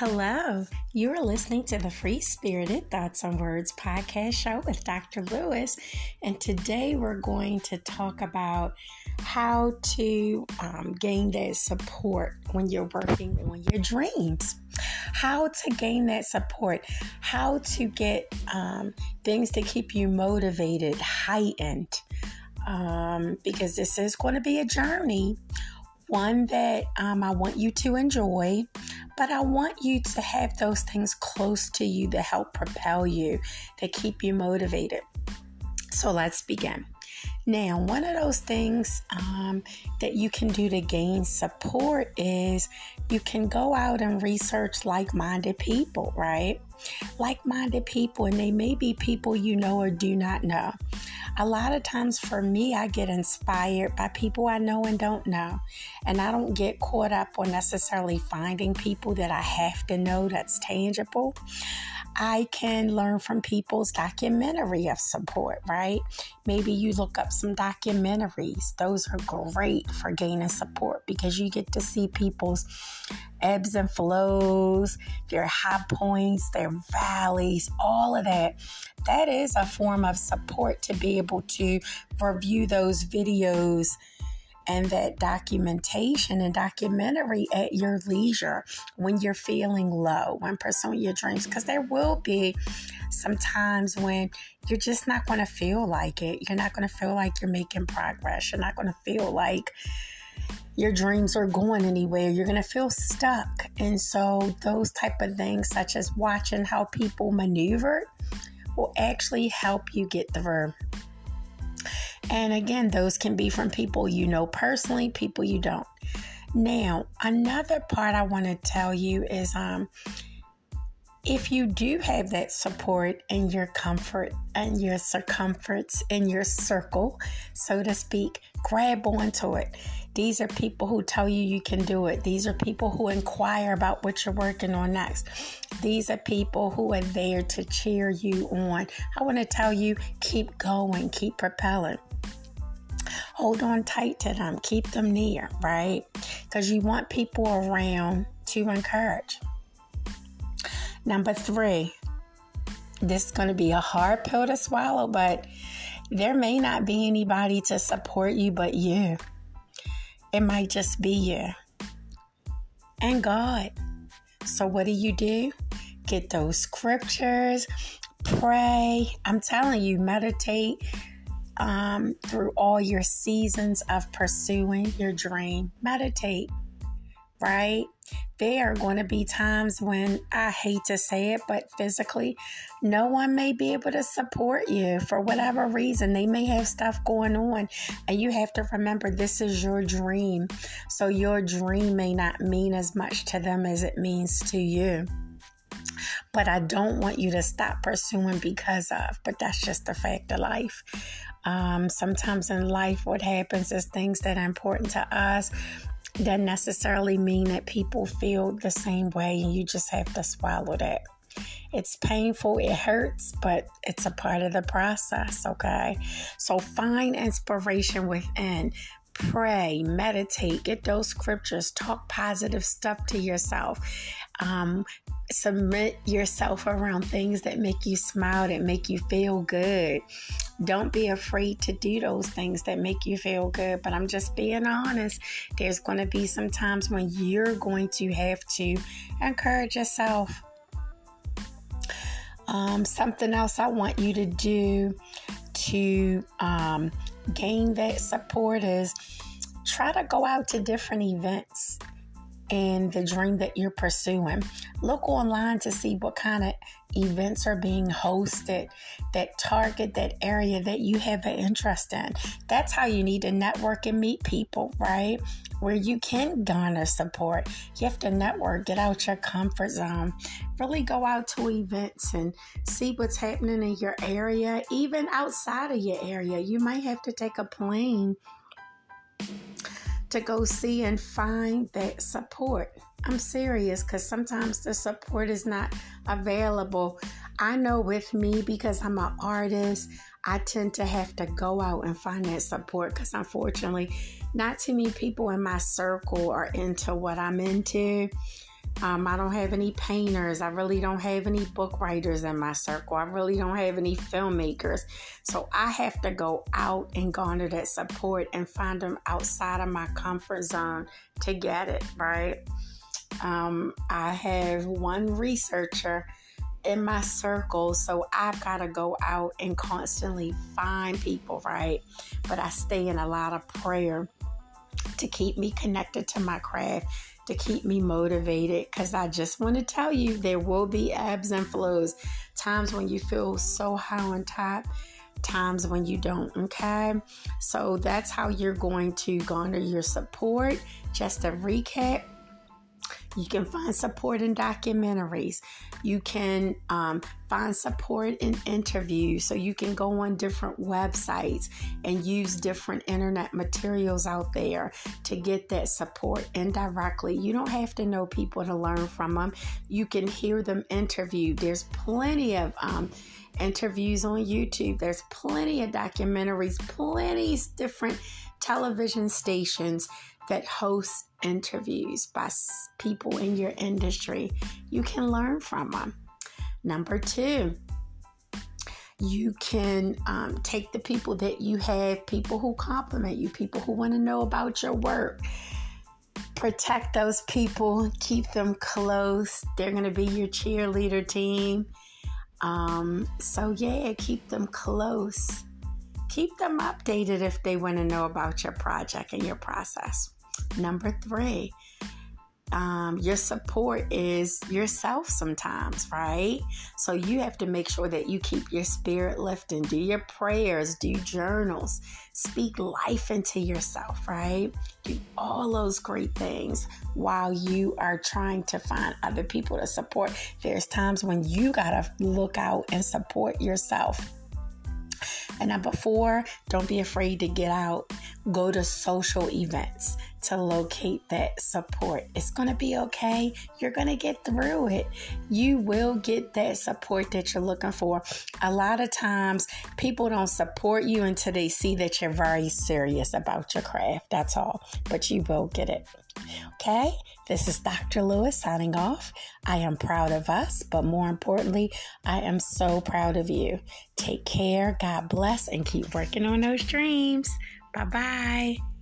Hello, you are listening to the Free Spirited Thoughts on Words podcast show with Dr. Lewis, and today we're going to talk about how to um, gain that support when you're working on your dreams. How to gain that support, how to get um, things to keep you motivated, heightened, um, because this is going to be a journey, one that um, I want you to enjoy but I want you to have those things close to you that help propel you, that keep you motivated. So let's begin. Now, one of those things um, that you can do to gain support is you can go out and research like minded people, right? Like minded people, and they may be people you know or do not know. A lot of times for me, I get inspired by people I know and don't know. And I don't get caught up on necessarily finding people that I have to know that's tangible. I can learn from people's documentary of support, right? Maybe you look up some documentaries. Those are great for gaining support because you get to see people's ebbs and flows, their high points, their valleys, all of that. That is a form of support to be able to review those videos and that documentation and documentary at your leisure when you're feeling low, when pursuing your dreams, because there will be some times when you're just not going to feel like it. You're not going to feel like you're making progress. You're not going to feel like your dreams are going anywhere you're going to feel stuck and so those type of things such as watching how people maneuver will actually help you get through and again, those can be from people you know personally, people you don't. Now, another part I want to tell you is um, if you do have that support and your comfort and your circumference in your circle, so to speak, grab onto it. These are people who tell you you can do it. These are people who inquire about what you're working on next. These are people who are there to cheer you on. I want to tell you keep going, keep propelling hold on tight to them, keep them near, right? Because you want people around to encourage. Number three, this is going to be a hard pill to swallow, but there may not be anybody to support you but you. It might just be you and God. So, what do you do? Get those scriptures, pray. I'm telling you, meditate, um, through all your seasons of pursuing your dream. Meditate, right? There are going to be times when I hate to say it, but physically, no one may be able to support you for whatever reason. They may have stuff going on, and you have to remember this is your dream. So, your dream may not mean as much to them as it means to you but I don't want you to stop pursuing because of. But that's just the fact of life. Um, sometimes in life, what happens is things that are important to us doesn't necessarily mean that people feel the same way, and you just have to swallow that. It's painful, it hurts, but it's a part of the process, okay? So find inspiration within pray, meditate, get those scriptures, talk positive stuff to yourself. Um, submit yourself around things that make you smile, that make you feel good. Don't be afraid to do those things that make you feel good. But I'm just being honest. There's going to be some times when you're going to have to encourage yourself. Um, something else I want you to do to um, gain that support is try to go out to different events and the dream that you're pursuing. Look online to see what kind of events are being hosted that target that area that you have an interest in. That's how you need to network and meet people, right? Where you can garner support. You have to network, get out your comfort zone, really go out to events and see what's happening in your area, even outside of your area. You might have to take a plane to go see and find that support. I'm serious because sometimes the support is not available. I know with me because I'm an artist, I tend to have to go out and find that support because unfortunately, not too many people in my circle are into what I'm into. Um, I don't have any painters. I really don't have any book writers in my circle. I really don't have any filmmakers. So I have to go out and garner that support and find them outside of my comfort zone to get it, right? Um, I have one researcher in my circle, so I've got to go out and constantly find people, right? But I stay in a lot of prayer to keep me connected to my craft, to keep me motivated. Because I just want to tell you, there will be ebbs and flows, times when you feel so high on top. Times when you don't, okay? So that's how you're going to garner your support. Just a recap you can find support in documentaries. You can um, find support in interviews. So you can go on different websites and use different internet materials out there to get that support indirectly. You don't have to know people to learn from them. You can hear them interview. There's plenty of um, interviews on YouTube. There's plenty of documentaries, plenty of different television stations that host interviews by people in your industry. You can learn from them. Number two, you can um, take the people that you have, people who compliment you, people who want to know about your work. Protect those people, keep them close. They're going to be your cheerleader team. Um, so, yeah, keep them close. Keep them updated if they want to know about your project and your process. Number three, um, your support is yourself sometimes, right? So you have to make sure that you keep your spirit lifting, do your prayers, do journals, speak life into yourself, right? Do all those great things while you are trying to find other people to support. There's times when you got to look out and support yourself. And number four, don't be afraid to get out, go to social events to locate that support. It's going to be okay. You're going to get through it. You will get that support that you're looking for. A lot of times, people don't support you until they see that you're very serious about your craft. That's all. But you will get it. Okay, this is Dr. Lewis signing off. I am proud of us, but more importantly, I am so proud of you. Take care, God bless, and keep working on those dreams. Bye bye.